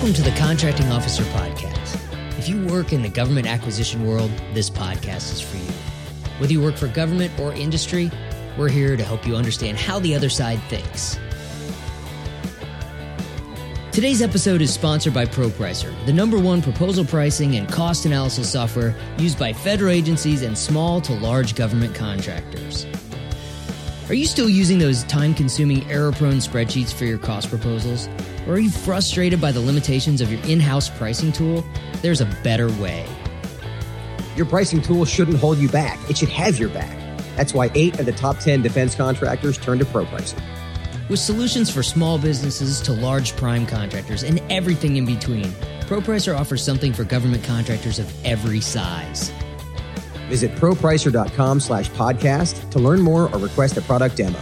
Welcome to the Contracting Officer Podcast. If you work in the government acquisition world, this podcast is for you. Whether you work for government or industry, we're here to help you understand how the other side thinks. Today's episode is sponsored by ProPricer, the number one proposal pricing and cost analysis software used by federal agencies and small to large government contractors. Are you still using those time consuming, error prone spreadsheets for your cost proposals? Or are you frustrated by the limitations of your in house pricing tool? There's a better way. Your pricing tool shouldn't hold you back, it should have your back. That's why eight of the top 10 defense contractors turn to ProPricer. With solutions for small businesses to large prime contractors and everything in between, ProPricer offers something for government contractors of every size. Visit propricer.com slash podcast to learn more or request a product demo.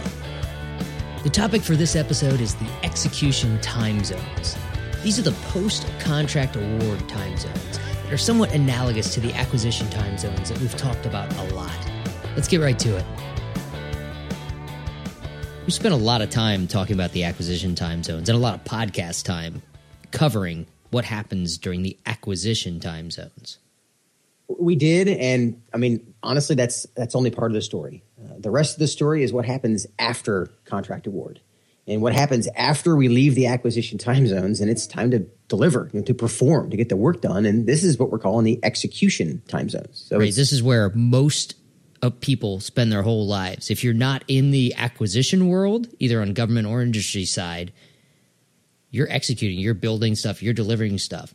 The topic for this episode is the execution time zones. These are the post contract award time zones that are somewhat analogous to the acquisition time zones that we've talked about a lot. Let's get right to it. We spent a lot of time talking about the acquisition time zones and a lot of podcast time covering what happens during the acquisition time zones. We did, and I mean, honestly, that's that's only part of the story. The rest of the story is what happens after contract award, and what happens after we leave the acquisition time zones, and it's time to deliver, you know, to perform, to get the work done, and this is what we're calling the execution time zones. So right, this is where most of people spend their whole lives. If you're not in the acquisition world, either on government or industry side, you're executing, you're building stuff, you're delivering stuff.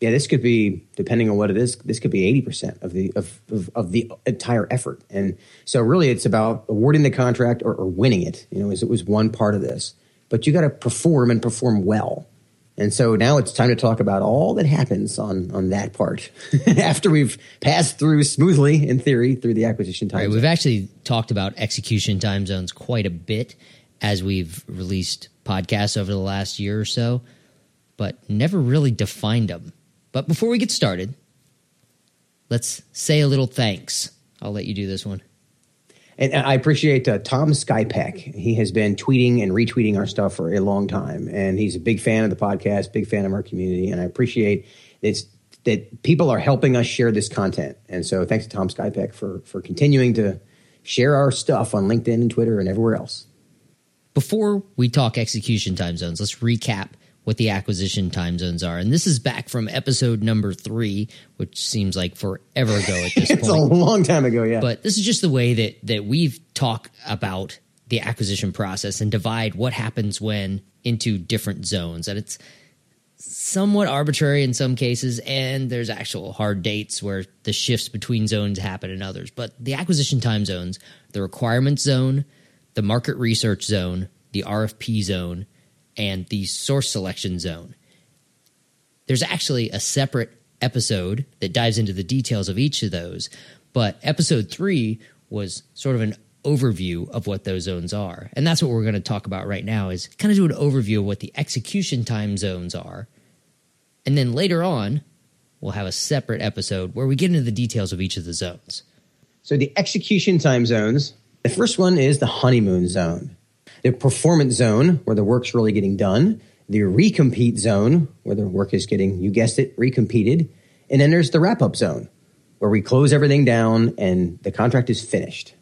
Yeah, this could be depending on what it is. This could be eighty percent of the of, of, of the entire effort, and so really, it's about awarding the contract or, or winning it. You know, as it was one part of this, but you got to perform and perform well. And so now it's time to talk about all that happens on on that part after we've passed through smoothly, in theory, through the acquisition time. Right, we've actually talked about execution time zones quite a bit as we've released podcasts over the last year or so, but never really defined them. But before we get started, let's say a little thanks. I'll let you do this one. And I appreciate uh, Tom Skypeck. He has been tweeting and retweeting our stuff for a long time, and he's a big fan of the podcast, big fan of our community, and I appreciate it's that people are helping us share this content. And so, thanks to Tom Skypeck for for continuing to share our stuff on LinkedIn and Twitter and everywhere else. Before we talk execution time zones, let's recap what the acquisition time zones are. And this is back from episode number three, which seems like forever ago at this it's point. It's a long time ago, yeah. But this is just the way that that we've talked about the acquisition process and divide what happens when into different zones. And it's somewhat arbitrary in some cases, and there's actual hard dates where the shifts between zones happen in others. But the acquisition time zones, the requirement zone, the market research zone, the RFP zone, and the source selection zone. There's actually a separate episode that dives into the details of each of those, but episode three was sort of an overview of what those zones are. And that's what we're going to talk about right now is kind of do an overview of what the execution time zones are. And then later on, we'll have a separate episode where we get into the details of each of the zones. So the execution time zones, the first one is the honeymoon zone the performance zone where the work's really getting done, the recompete zone where the work is getting, you guessed it, recompeted, and then there's the wrap up zone where we close everything down and the contract is finished.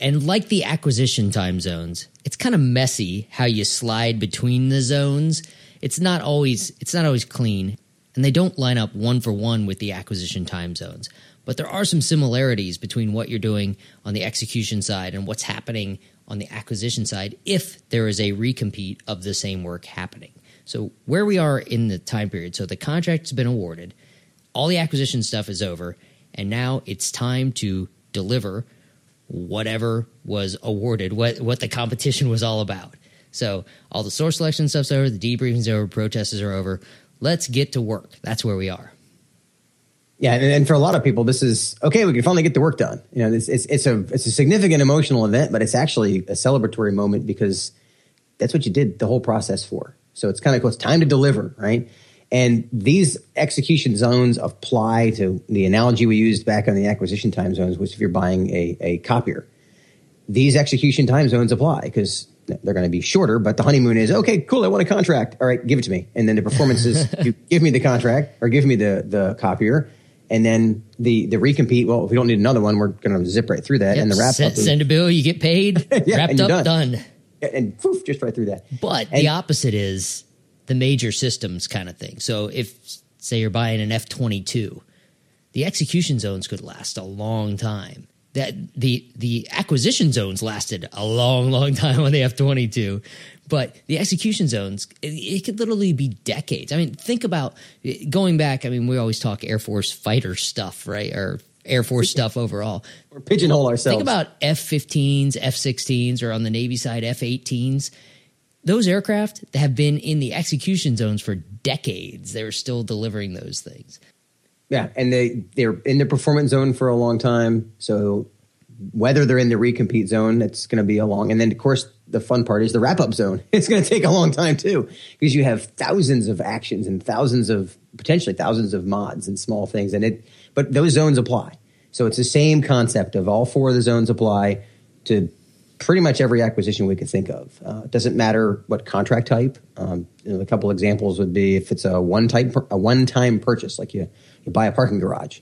And like the acquisition time zones, it's kind of messy how you slide between the zones. It's not always it's not always clean, and they don't line up one for one with the acquisition time zones. But there are some similarities between what you're doing on the execution side and what's happening on the acquisition side if there is a recompete of the same work happening. So, where we are in the time period, so the contract's been awarded, all the acquisition stuff is over, and now it's time to deliver whatever was awarded, what, what the competition was all about. So, all the source selection stuff's over, the debriefing's over, protests are over. Let's get to work. That's where we are. Yeah, and, and, for a lot of people, this is okay. We can finally get the work done. You know, it's, it's, it's a it's a significant emotional event, but it's actually a celebratory moment because that's what you did the whole process for. So it's kind of cool. It's time to deliver, right? And these execution zones apply to the analogy we used back on the acquisition time zones, which if you're buying a, a copier, these execution time zones apply because they're going to be shorter, but the honeymoon is okay, cool. I want a contract. All right, give it to me. And then the performance is you give me the contract or give me the, the copier. And then the, the recompete. Well, if we don't need another one, we're going to zip right through that. Yep, and the wrap send, up. Send a bill, you get paid, Yeah, wrapped up, done. done. and poof, just right through that. But And- the opposite is the major systems kind of thing. So if say you're buying an F twenty two, the execution zones could last a long time. That the the acquisition zones lasted a long, long time on the F twenty two, but the execution zones it, it could literally be decades. I mean, think about going back. I mean, we always talk Air Force fighter stuff, right, or Air Force stuff overall. We're pigeonhole ourselves. Think about F 15s, F 16s, or on the Navy side, F 18s. Those aircraft that have been in the execution zones for decades. They're still delivering those things. Yeah, and they they're in the performance zone for a long time. So whether they're in the recompete zone, it's going to be a long. And then of course the fun part is the wrap up zone. It's going to take a long time too because you have thousands of actions and thousands of potentially thousands of mods and small things. And it, but those zones apply. So it's the same concept of all four of the zones apply to pretty much every acquisition we could think of. Uh, it doesn't matter what contract type. Um, you know, a couple examples would be if it's a one type a one time purchase, like you you buy a parking garage,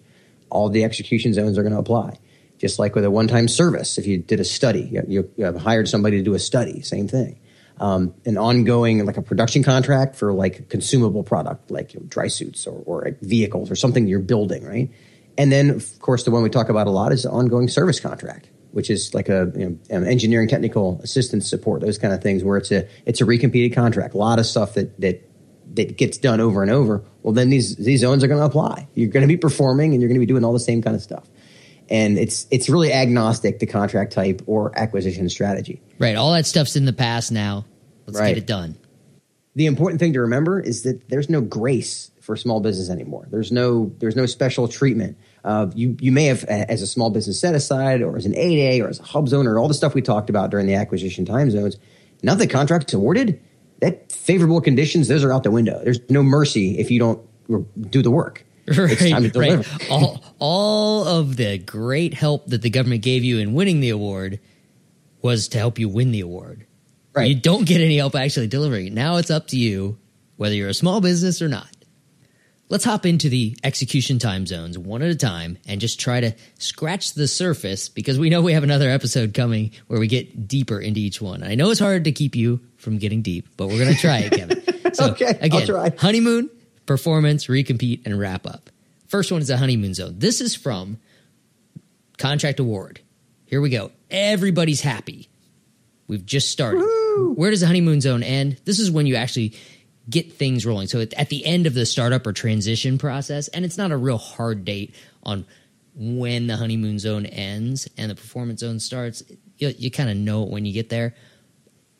all the execution zones are going to apply. Just like with a one time service, if you did a study, you, you, hired somebody to do a study, same thing. Um, an ongoing like a production contract for like consumable product like you know, dry suits or, or like vehicles or something you're building, right? And then of course the one we talk about a lot is the ongoing service contract which is like a you know, engineering technical assistance support, those kind of things, where it's a it's a recompeted contract. A lot of stuff that that that gets done over and over. Well, then these these zones are going to apply. You're going to be performing, and you're going to be doing all the same kind of stuff. And it's it's really agnostic to contract type or acquisition strategy. Right. All that stuff's in the past now. Let's Right. get it done. the important thing to remember is that there's no grace for small business anymore. There's no there's no special treatment. Uh, you you may have as a small business set aside or as an 8A or as a HUBZone or all the stuff we talked about during the acquisition time zones. Now that the contract's awarded, that favorable conditions those are out the window. There's no mercy if you don't do the work. It's time to deliver. right. All, all of the great help that the government gave you in winning the award was to help you win the award. Right. You don't get any help actually delivering it. Now it's up to you whether you're a small business or not. Let's hop into the execution time zones one at a time and just try to scratch the surface because we know we have another episode coming where we get deeper into each one. I know it's hard to keep you from getting deep, but we're going to try it, Kevin. So Okay, I'll again, try. honeymoon, performance, recompete, and wrap up. First one is a honeymoon zone. This is from contract award. Here we go. Everybody's happy. We've just started. Where does the honeymoon zone end? This is when you actually get things rolling. So at at the end of the startup or transition process, and it's not a real hard date on when the honeymoon zone ends and the performance zone starts. You, you kind of know it when you get there.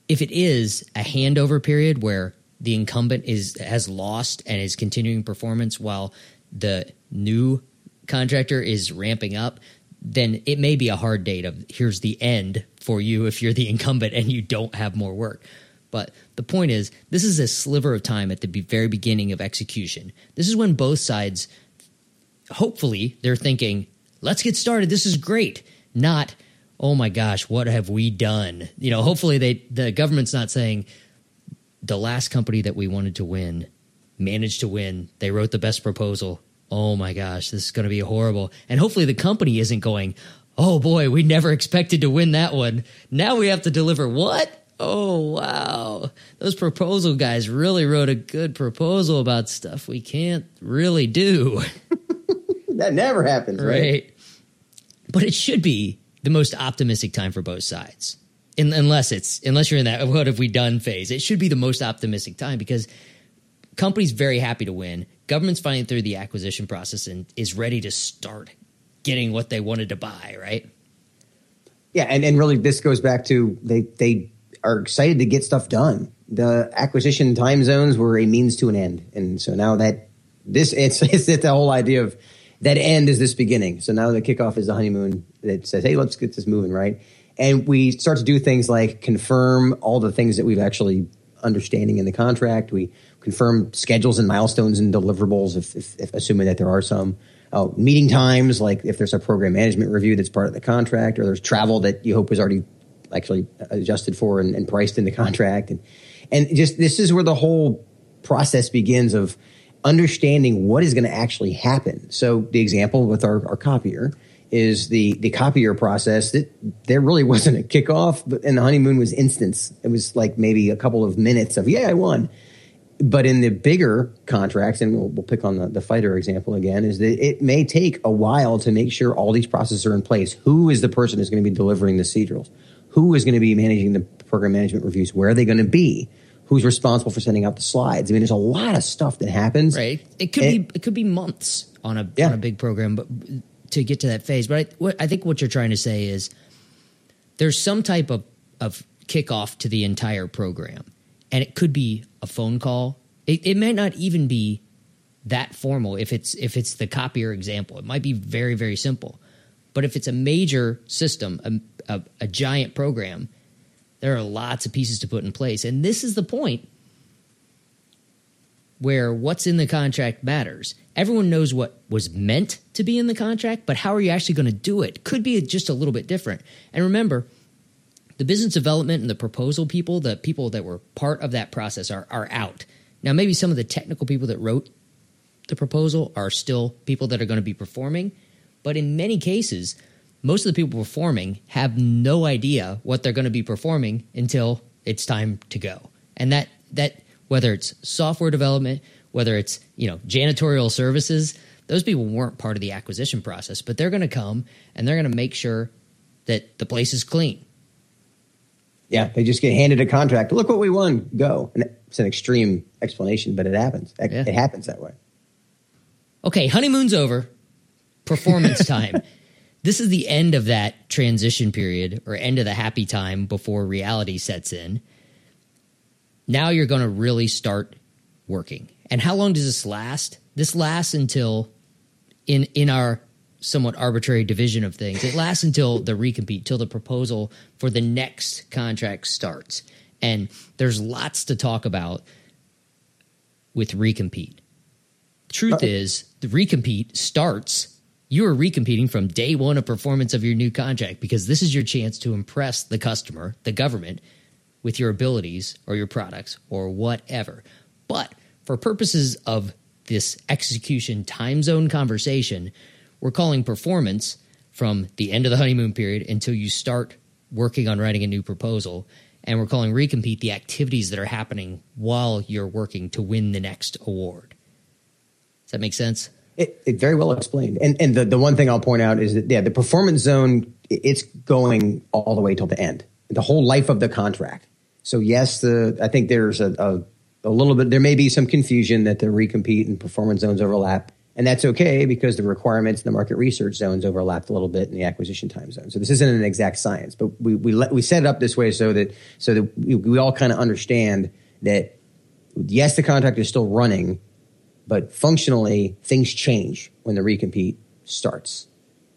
If it is a handover period where the incumbent is has lost and is continuing performance while the new contractor is ramping up, then it may be a hard date of here's the end for you if you're the incumbent and you don't have more work. But the point is, this is a sliver of time at the very beginning of execution. This is when both sides, hopefully, they're thinking, let's get started. This is great. Not, oh my gosh, what have we done? You know, hopefully they the government's not saying the last company that we wanted to win managed to win. They wrote the best proposal. Oh my gosh, this is going to be horrible. And hopefully the company isn't going, oh boy, we never expected to win that one. Now we have to deliver what? Oh wow. Those proposal guys really wrote a good proposal about stuff we can't really do. That never happens, right? right? But it should be the most optimistic time for both sides. In, unless it's unless you're in that what have we done phase. It should be the most optimistic time because companies very happy to win. Government's finally through the acquisition process and is ready to start getting what they wanted to buy, right? Yeah, and, and really this goes back to they they are excited to get stuff done. The acquisition time zones were a means to an end. And so now that this it's it's the whole idea of that end is this beginning. So now the kickoff is the honeymoon that says, hey, let's get this moving, right? And we start to do things like confirm all the things that we've actually understanding in the contract. We confirm schedules and milestones and deliverables, if, if, if assuming that there are some. Uh, meeting times, like if there's a program management review that's part of the contract, or there's travel that you hope was already actually adjusted for and, and priced in the contract. And, and just this is where the whole process begins of understanding what is going to actually happen. So the example with our, our copier is the the copier process that there really wasn't a kickoff, but and the honeymoon was instance. It was like maybe a couple of minutes of yeah, I won. But in the bigger contracts, and we'll, we'll pick on the, the fighter example again, is that it may take a while to make sure all these processes are in place. Who is the person who's going to be delivering the CDRLs? Who is going to be managing the program management reviews? Where are they going to be? Who's responsible for sending out the slides? I mean, there's a lot of stuff that happens. Right. It could and, be it could be months on a yeah. on a big program, but to get to that phase. But I, what, I think what you're trying to say is there's some type of of kickoff to the entire program, and it could be a phone call. It, it may not even be that formal if it's if it's the copier example. It might be very very simple, but if it's a major system, a, a, a giant program, there are lots of pieces to put in place, and this is the point where what's in the contract matters. Everyone knows what was meant to be in the contract, but how are you actually going to do it? Could be just a little bit different. And remember, the business development and the proposal people, the people that were part of that process, are, are out. Now, maybe some of the technical people that wrote the proposal are still people that are going to be performing, but in many cases, most of the people performing have no idea what they're going to be performing until it's time to go. And that that whether it's software development, whether it's, you know, janitorial services, those people weren't part of the acquisition process, but they're going to come and they're going to make sure that the place is clean. Yeah, they just get handed a contract. Look what we won. Go. And it's an extreme explanation, but it happens. It, yeah. it happens that way. Okay, honeymoon's over. Performance time. this is the end of that transition period or end of the happy time before reality sets in now you're going to really start working. And how long does this last? This lasts until in in our somewhat arbitrary division of things. It lasts until the recompete, till the proposal for the next contract starts. And there's lots to talk about with recompete. Truth uh, is, the recompete starts. You are recompeting from day one of performance of your new contract because this is your chance to impress the customer, the government, with your abilities or your products or whatever. But for purposes of this execution time zone conversation, we're calling performance from the end of the honeymoon period until you start working on writing a new proposal. And we're calling recompete the activities that are happening while you're working to win the next award. Does that make sense? It, it, very well explained. And and the, the one thing I'll point out is that yeah, the performance zone it's going all the way till the end, the whole life of the contract. So yes, the I think there's a, a, a little bit. There may be some confusion that the recompete and performance zones overlap, and that's okay because the requirements and the market research zones overlapped a little bit in the acquisition time zone. So this isn't an exact science, but we we let, we set it up this way so that so that we, we all kind of understand that yes, the contract is still running, but functionally things change when the recompete starts.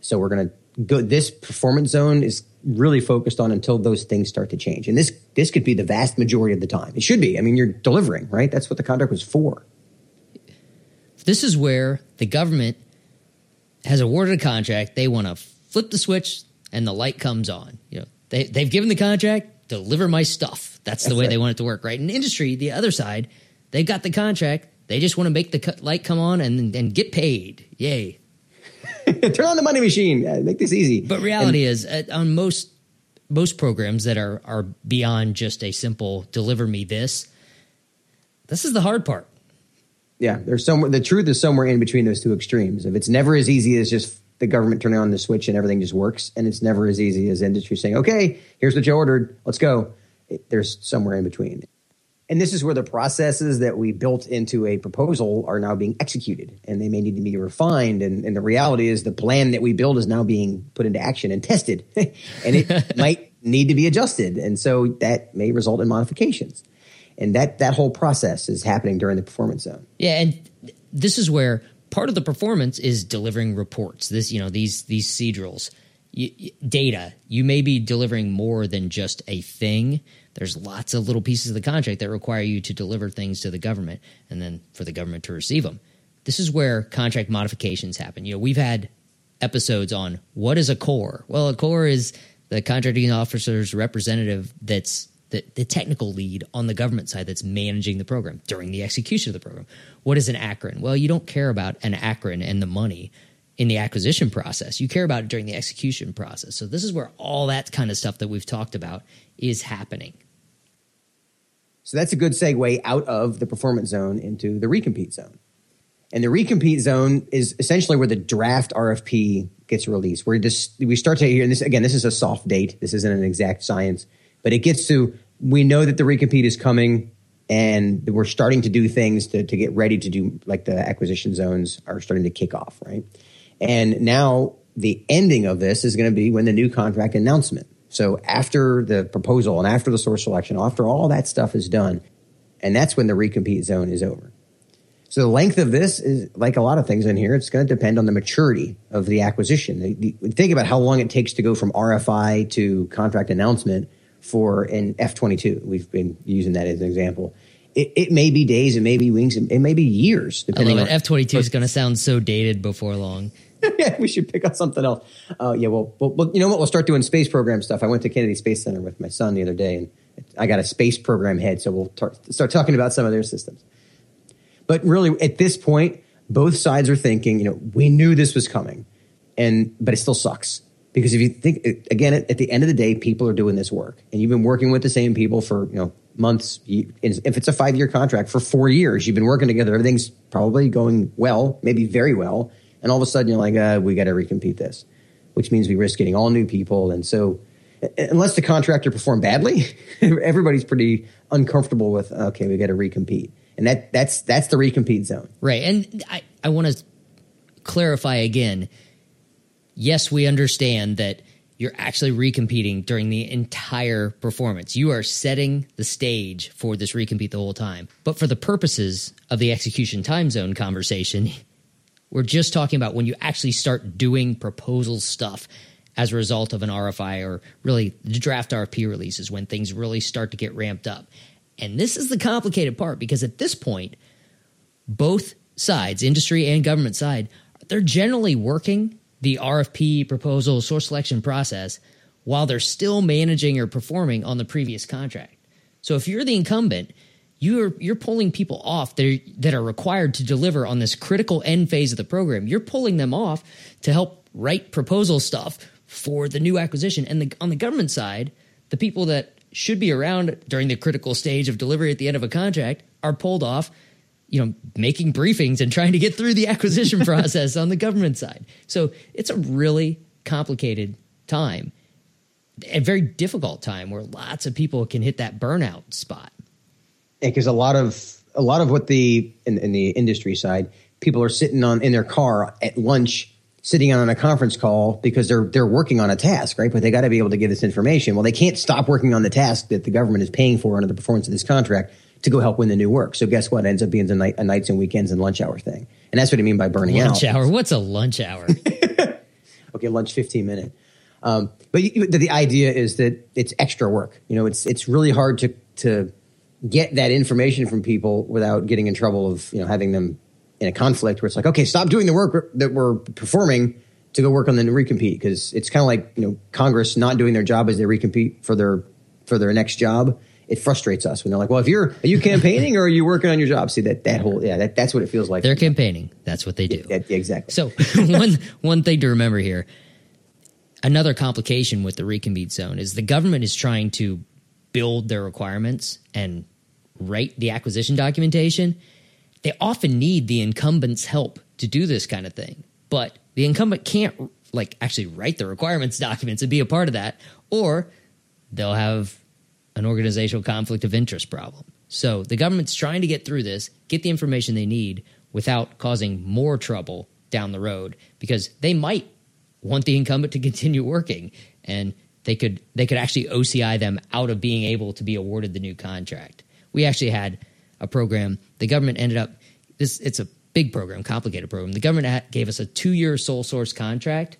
So we're going to go. This performance zone is really focused on until those things start to change. And this this could be the vast majority of the time. It should be. I mean, you're delivering, right? That's what the contract was for. This is where the government has awarded a contract. They want to flip the switch and the light comes on. You know, they they've given the contract, deliver my stuff. That's, That's the way right. they want it to work, right? In industry, the other side, they've got the contract. They just want to make the light come on and and get paid. Yay. Turn on the money machine. make this easy. But reality and, is, uh, on most most programs that are are beyond just a simple deliver me this, this is the hard part. Yeah, there's somewhere. The truth is somewhere in between those two extremes. If it's never as easy as just the government turning on the switch and everything just works, and it's never as easy as industry saying, "Okay, here's what you ordered. Let's go." It, there's somewhere in between. And this is where the processes that we built into a proposal are now being executed and they may need to be refined. And, and the reality is the plan that we build is now being put into action and tested and it might need to be adjusted. And so that may result in modifications. And that, that whole process is happening during the performance zone. Yeah. And this is where part of the performance is delivering reports. This, you know, these, these Data. You may be delivering more than just a thing. There's lots of little pieces of the contract that require you to deliver things to the government and then for the government to receive them. This is where contract modifications happen. You know, we've had episodes on what is a COR. Well, a COR is the contracting officer's representative that's the, the technical lead on the government side that's managing the program during the execution of the program. What is an ACRN? Well, you don't care about an ACRN and the money in the acquisition process. You care about it during the execution process. So this is where all that kind of stuff that we've talked about is happening. So that's a good segue out of the performance zone into the recompete zone. And the recompete zone is essentially where the draft RFP gets released. Where this, we start to hear, and this again, this is a soft date. This isn't an exact science, but it gets to we know that the recompete is coming, and we're starting to do things to, to get ready to do like the acquisition zones are starting to kick off, right? And now the ending of this is going to be when the new contract announcement. So after the proposal and after the source selection, after all that stuff is done, and that's when the recompete zone is over. So the length of this is like a lot of things in here. It's going to depend on the maturity of the acquisition. The, the, think about how long it takes to go from RFI to contract announcement for an F twenty two. We've been using that as an example. It, it, may be days, it may be weeks, it may be years. Depending love it. F twenty two is going to sound so dated before long. Yeah, we should pick up something else. Uh, yeah, well, well, you know what? We'll start doing space program stuff. I went to Kennedy Space Center with my son the other day, and I got a space program head, so we'll tar- start talking about some of their systems. But really, at this point, both sides are thinking, you know, we knew this was coming, and but it still sucks because if you think again, at, at the end of the day, people are doing this work, and you've been working with the same people for you know months. If it's a five year contract for four years, you've been working together. Everything's probably going well, maybe very well and all of a sudden you're like, uh, we got to recompete this, which means we risk getting all new people. And so, unless the contractor performed badly, everybody's pretty uncomfortable with, okay, we got to recompete. And that that's that's the recompete zone. Right. And I, I want to clarify again. Yes, we understand that you're actually recompeting during the entire performance. You are setting the stage for this recompete the whole time. But for the purposes of the execution time zone conversation, we're just talking about when you actually start doing proposal stuff as a result of an RFI or really the draft RFP releases when things really start to get ramped up. And this is the complicated part because at this point, both sides, industry and government side, they're generally working the RFP proposal source selection process while they're still managing or performing on the previous contract. So if you're the incumbent, you're you're pulling people off that are, that are required to deliver on this critical end phase of the program. You're pulling them off to help write proposal stuff for the new acquisition. And the, on the government side, the people that should be around during the critical stage of delivery at the end of a contract are pulled off, you know, making briefings and trying to get through the acquisition process on the government side. So it's a really complicated time, a very difficult time where lots of people can hit that burnout spot because a lot of a lot of what the in, in, the industry side people are sitting on in their car at lunch sitting on a conference call because they're they're working on a task right? But they got to be able to give this information. Well they can't stop working on the task that the government is paying for under the performance of this contract to go help win the new work. So guess what? It ends up being a, night, a nights and weekends and lunch hour thing. And that's what i mean by burning lunch out. lunch hour? What's a lunch hour? Okay lunch 15 minute. Um, but you, the, the idea is that it's extra work. You know it's it's really hard to to get that information from people without getting in trouble of you know having them in a conflict where it's like okay stop doing the work that we're performing to go work on the recompete because it's kind of like you know Congress not doing their job as they recompete for their for their next job. It frustrates us when they're like, "Well, if you're are you campaigning or are you working on your job?" See that that whole yeah that, that's what it feels like. They're campaigning. That's what they do. Yeah, exactly. So one one thing to remember here, another complication with the recompete zone is the government is trying to build their requirements and write the acquisition documentation, they often need the incumbent's help to do this kind of thing. But the incumbent can't like actually write the requirements documents and be a part of that, or they'll have an organizational conflict of interest problem. So the government's trying to get through this, get the information they need without causing more trouble down the road because they might want the incumbent to continue working and they could they could actually OCI them out of being able to be awarded the new contract. We actually had a program. The government ended up this. It's a big program, complicated program. The government gave us a two year sole source contract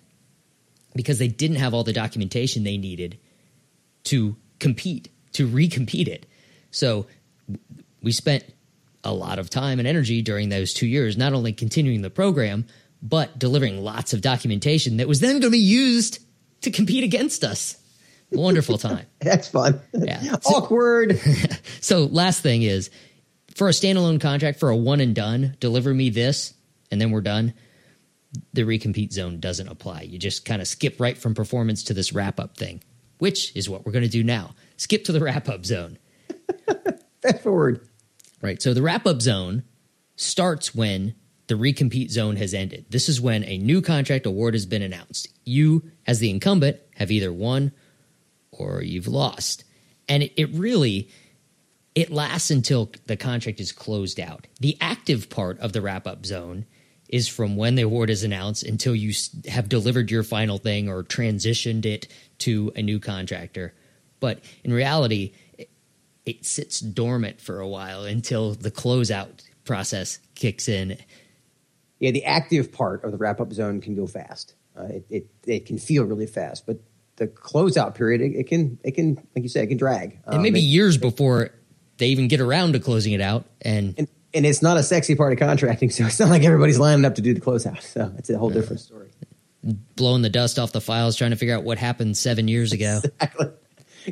because they didn't have all the documentation they needed to compete to recompete it. So we spent a lot of time and energy during those two years, not only continuing the program, but delivering lots of documentation that was then going to be used to compete against us. Wonderful time. That's fun. Yeah. Awkward. So last thing is for a standalone contract for a one and done, deliver me this and then we're done. The recompete zone doesn't apply. You just kind of skip right from performance to this wrap up thing, which is what we're going to do now. Skip to the wrap up zone. Fast forward. Right. So the wrap up zone starts when the recompete zone has ended. This is when a new contract award has been announced. You, as the incumbent, have either won or you've lost. And it, it really it lasts until the contract is closed out. The active part of the wrap up zone is from when the award is announced until you have delivered your final thing or transitioned it to a new contractor. But in reality, it, it sits dormant for a while until the closeout process kicks in. Yeah, the active part of the wrap up zone can go fast. Uh, it, it it can feel really fast, but the closeout period it, it can it can like you said it can drag. It may Um, be years before they even get around to closing it out. And and and it's not a sexy part of contracting, so it's not like everybody's lining up to do the closeout. So it's a whole different story. blowing the dust off the files, trying to figure out what happened seven years ago. Exactly.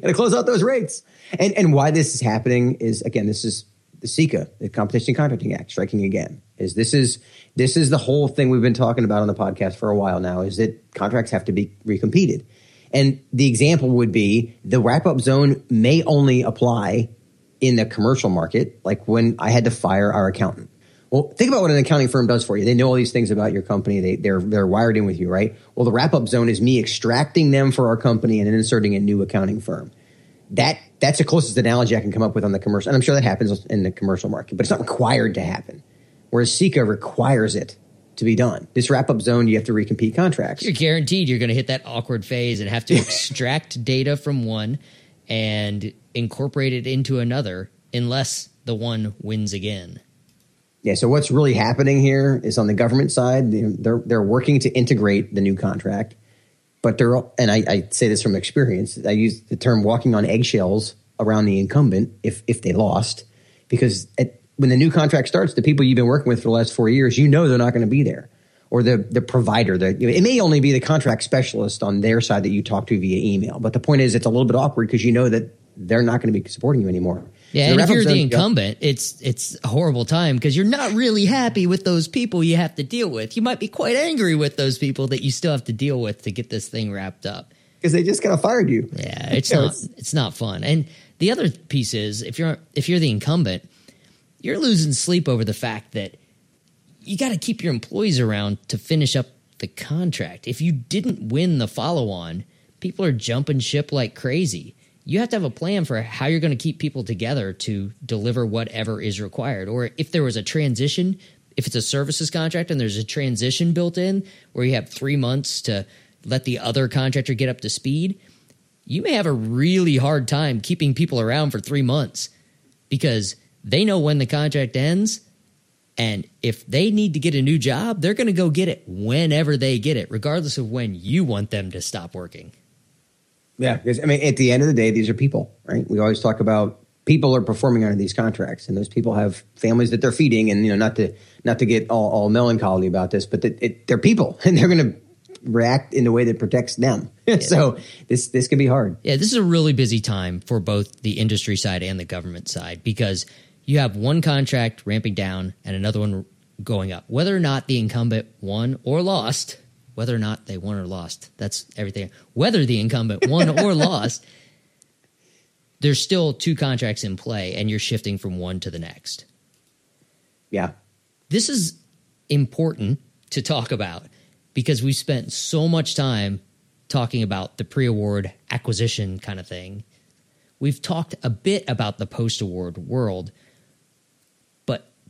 Got to close out those rates. And and why this is happening is again, this is the CICA, the Competition Contracting Act, striking again. Is this is this is the whole thing we've been talking about on the podcast for a while now. Is that contracts have to be recompeted, and the example would be the wrap up zone may only apply in the commercial market, like when I had to fire our accountant. Well, think about what an accounting firm does for you. They know all these things about your company. They, they're they're wired in with you, right? Well, the wrap up zone is me extracting them for our company and then inserting a new accounting firm. That that's the closest analogy I can come up with on the commercial, and I'm sure that happens in the commercial market, but it's not required to happen. Whereas CICA requires it to be done. This wrap up zone, you have to recompete contracts. You're guaranteed you're going to hit that awkward phase and have to extract data from one and incorporate it into another unless the one wins again. Yeah. So what's really happening here is on the government side, they're they're working to integrate the new contract, but they're and I, I say this from experience. I use the term walking on eggshells around the incumbent if if they lost, because at, when the new contract starts, the people you've been working with for the last four years, you know they're not going to be there, or the the provider. The, it may only be the contract specialist on their side that you talk to via email, but the point is, it's a little bit awkward because you know that they're not going to be supporting you anymore. Yeah, So and if you're the incumbent, it's it's a horrible time because you're not really happy with those people you have to deal with. You might be quite angry with those people that you still have to deal with to get this thing wrapped up. because they just kind of fired you. Yeah, it's Yeah, not it's- it's not fun. And the other piece is if you're if you're the incumbent, you're losing sleep over the fact that you got to keep your employees around to finish up the contract. If you didn't win the follow on, people are jumping ship like crazy. You have to have a plan for how you're going to keep people together to deliver whatever is required. Or if there was a transition, if it's a services contract and there's a transition built in where you have three months to let the other contractor get up to speed, you may have a really hard time keeping people around for three months because they know when the contract ends. And if they need to get a new job, they're going to go get it whenever they get it, regardless of when you want them to stop working. Yeah, because I mean, at the end of the day, these are people, right? We always talk about people are performing under these contracts, and those people have families that they're feeding, and you know, not to not to get all, all melancholy about this, but that it, they're people, and they're going to react in a way that protects them. so this this can be hard. Yeah, this is a really busy time for both the industry side and the government side because you have one contract ramping down and another one going up. Whether or not the incumbent won or lost, whether or not they won or lost, that's everything. Whether the incumbent won or lost, there's still two contracts in play and you're shifting from one to the next. Yeah, This is important to talk about because we spent so much time talking about the pre award acquisition kind of thing. We've talked a bit about the post award world,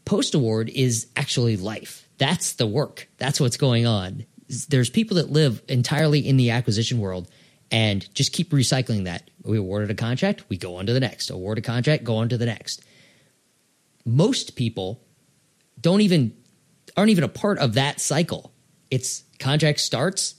post award is actually life. That's the work. That's what's going on. There's people that live entirely in the acquisition world and just keep recycling that. We awarded a contract, we go on to the next. Award a contract, go on to the next. Most people don't even aren't even a part of that cycle. It's contract starts,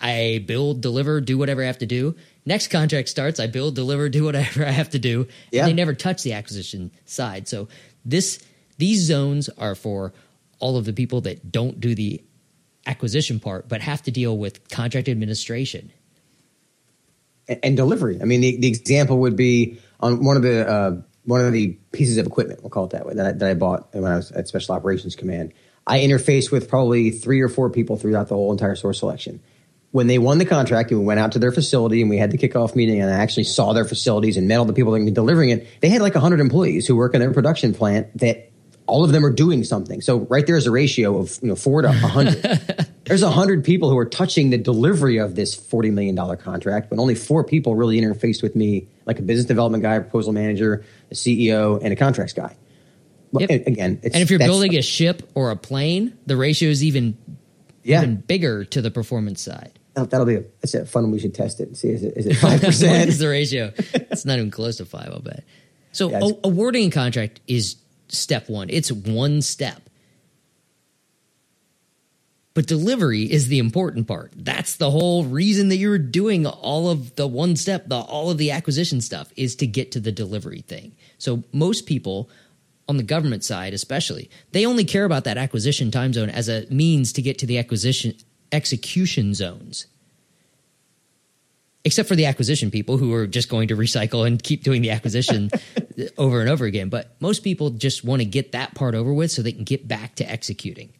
I build, deliver, do whatever I have to do. Next contract starts, I build, deliver, do whatever I have to do. Yeah. And they never touch the acquisition side. So this these zones are for all of the people that don't do the acquisition part but have to deal with contract administration. and, and delivery. I mean, the, the example would be on one of the uh, one of the pieces of equipment, we'll call it that way, that I, that I bought when I was at Special Operations Command. I interfaced with probably three or four people throughout the whole entire source selection. When they won the contract and we went out to their facility and we had the kickoff meeting and I actually saw their facilities and met all the people that were delivering it, they had like 100 employees who work in their production plant that all of them are doing something. So right there is a ratio of you know four to 100. There's a 100 people who are touching the delivery of this $40 million contract, but only four people really interfaced with me, like a business development guy, a proposal manager, a CEO, and a contracts guy. Well, Yep. again, it's, and if you're building a ship or a plane, the ratio is even yeah, even bigger to the performance side. that'll, that'll be a, that's a fun. We should test it and see is it is it five what is percent? the ratio? It's not even close to five. I'll bet. So Yeah, a- awarding a contract is step one. It's one step. But delivery is the important part. That's the whole reason that you're doing all of the one step, the all of the acquisition stuff is to get to the delivery thing. So most people on the government side especially, they only care about that acquisition time zone as a means to get to the acquisition execution zones except for the acquisition people who are just going to recycle and keep doing the acquisition over and over again. But most people just want to get that part over with so they can get back to executing.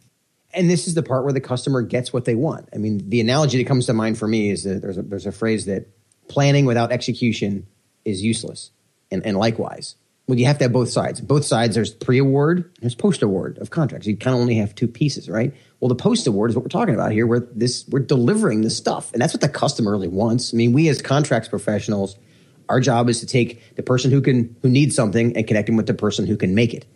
and this is the part where the customer gets what they want. I mean, the analogy that comes to mind for me is that there's a, there's a phrase that planning without execution is useless, and, and likewise, well, you have to have both sides. Both sides, there's pre-award, there's post-award of contracts. You kind of only have two pieces, right? Well, the post-award is what we're talking about here, where this we're delivering the stuff, and that's what the customer really wants. I mean, we as contracts professionals, our job is to take the person who can who needs something and connect them with the person who can make it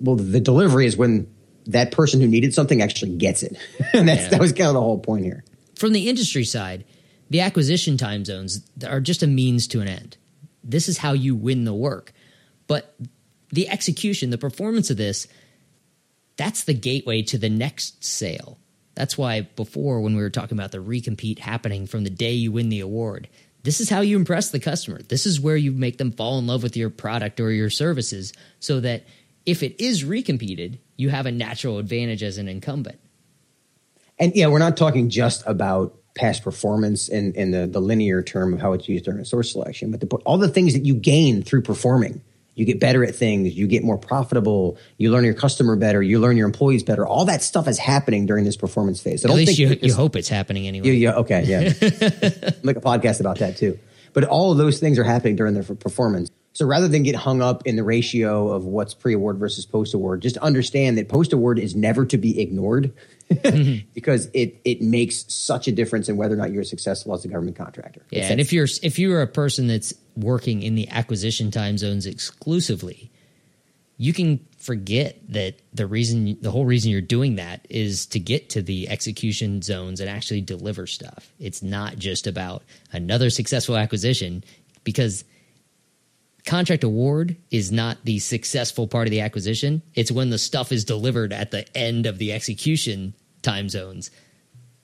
well, the delivery is when that person who needed something actually gets it. and that's, Yeah. that was kind of the whole point here. From the industry side, the acquisition time zones are just a means to an end. This is how you win the work. But the execution, the performance of this, that's the gateway to the next sale. That's why before, when we were talking about the recompete happening from the day you win the award, this is how you impress the customer. This is where you make them fall in love with your product or your services so that if it is recompeted, you have a natural advantage as an incumbent. And yeah, we're not talking just about past performance in, in the, the linear term of how it's used during a source selection, but the, all the things that you gain through performing. You get better at things, you get more profitable, you learn your customer better, you learn your employees better. All that stuff is happening during this performance phase. I At don't least think you, you hope it's happening anyway. Yeah, yeah, okay, yeah. Make a podcast about that too. But all of those things are happening during their performance. So rather than get hung up in the ratio of what's pre-award versus post-award, just understand that post-award is never to be ignored mm-hmm. because it it makes such a difference in whether or not you're successful as a government contractor. Yeah, and if you're if you're a person that's working in the acquisition time zones exclusively, you can forget that the reason the whole reason you're doing that is to get to the execution zones and actually deliver stuff. It's not just about another successful acquisition because contract award is not the successful part of the acquisition. It's when the stuff is delivered at the end of the execution time zones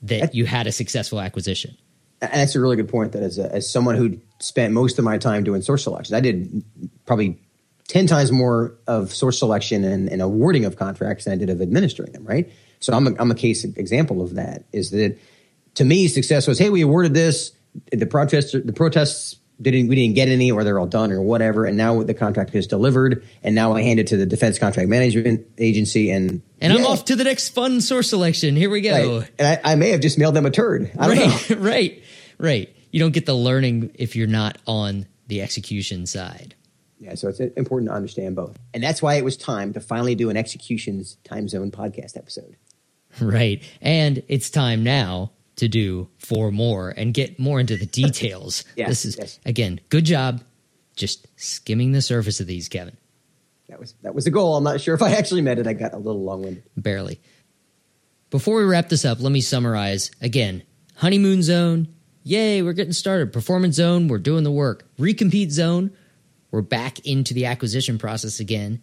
that you had a successful acquisition. And that's a really good point. That as a, as someone who spent most of my time doing source selection, I did probably ten times more of source selection and, and awarding of contracts than I did of administering them. Right. So I'm a, I'm a case example of that. Is that to me success was hey we awarded this the protests the protests didn't we didn't get any or they're all done or whatever and now the contract is delivered and now I hand it to the Defense Contract Management Agency and And I'm off to the next fun source selection. Here we go. right. and I, I may have just mailed them a turd. I don't know. Right, right, right. You don't get the learning if you're not on the execution side. Yeah, so it's important to understand both. And that's why it was time to finally do an executions time zone podcast episode. Right. And it's time now to do four more and get more into the details. Yes, this is yes. again, good job just skimming the surface of these, Kevin. That was that was the goal. I'm not sure if I actually met it. I got a little long winded. Barely. Before we wrap this up, let me summarize again. Honeymoon zone, yay, we're getting started. Performance zone, we're doing the work. Recompete zone, we're back into the acquisition process again.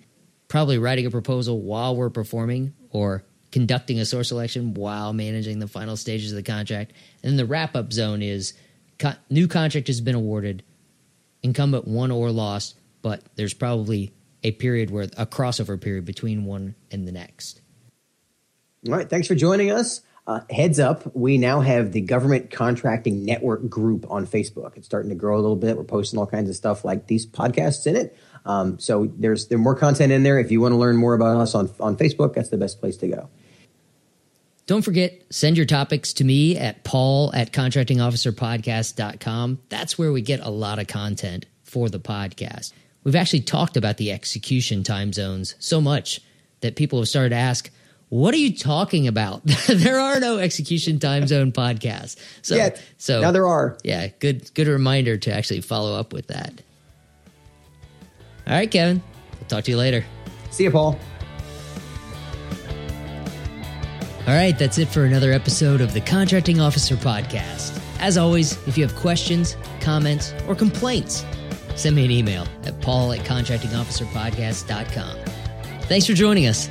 Probably writing a proposal while we're performing or conducting a source selection while managing the final stages of the contract. And then the wrap up zone is co- new contract has been awarded, incumbent won or lost, but there's probably a period where a crossover period between one and the next. All right, thanks for joining us. Uh, heads up, we now have the Government Contracting Network group on Facebook. It's starting to grow a little bit. We're posting all kinds of stuff like these podcasts in it. Um, so there's there's more content in there. If you want to learn more about us on on Facebook, that's the best place to go. Don't forget, send your topics to me at paul at contractingofficerpodcast.com. That's where we get a lot of content for the podcast. We've actually talked about the execution time zones so much that people have started to ask, what are you talking about? there are no execution time zone podcasts. So, Yet. so now there are. Yeah, good, good reminder to actually follow up with that. All right, Kevin. We'll talk to you later. See you, Paul. All right, that's it for another episode of the Contracting Officer Podcast. As always, if you have questions, comments, or complaints, send me an email at paul at contractingofficerpodcast.com. Thanks for joining us.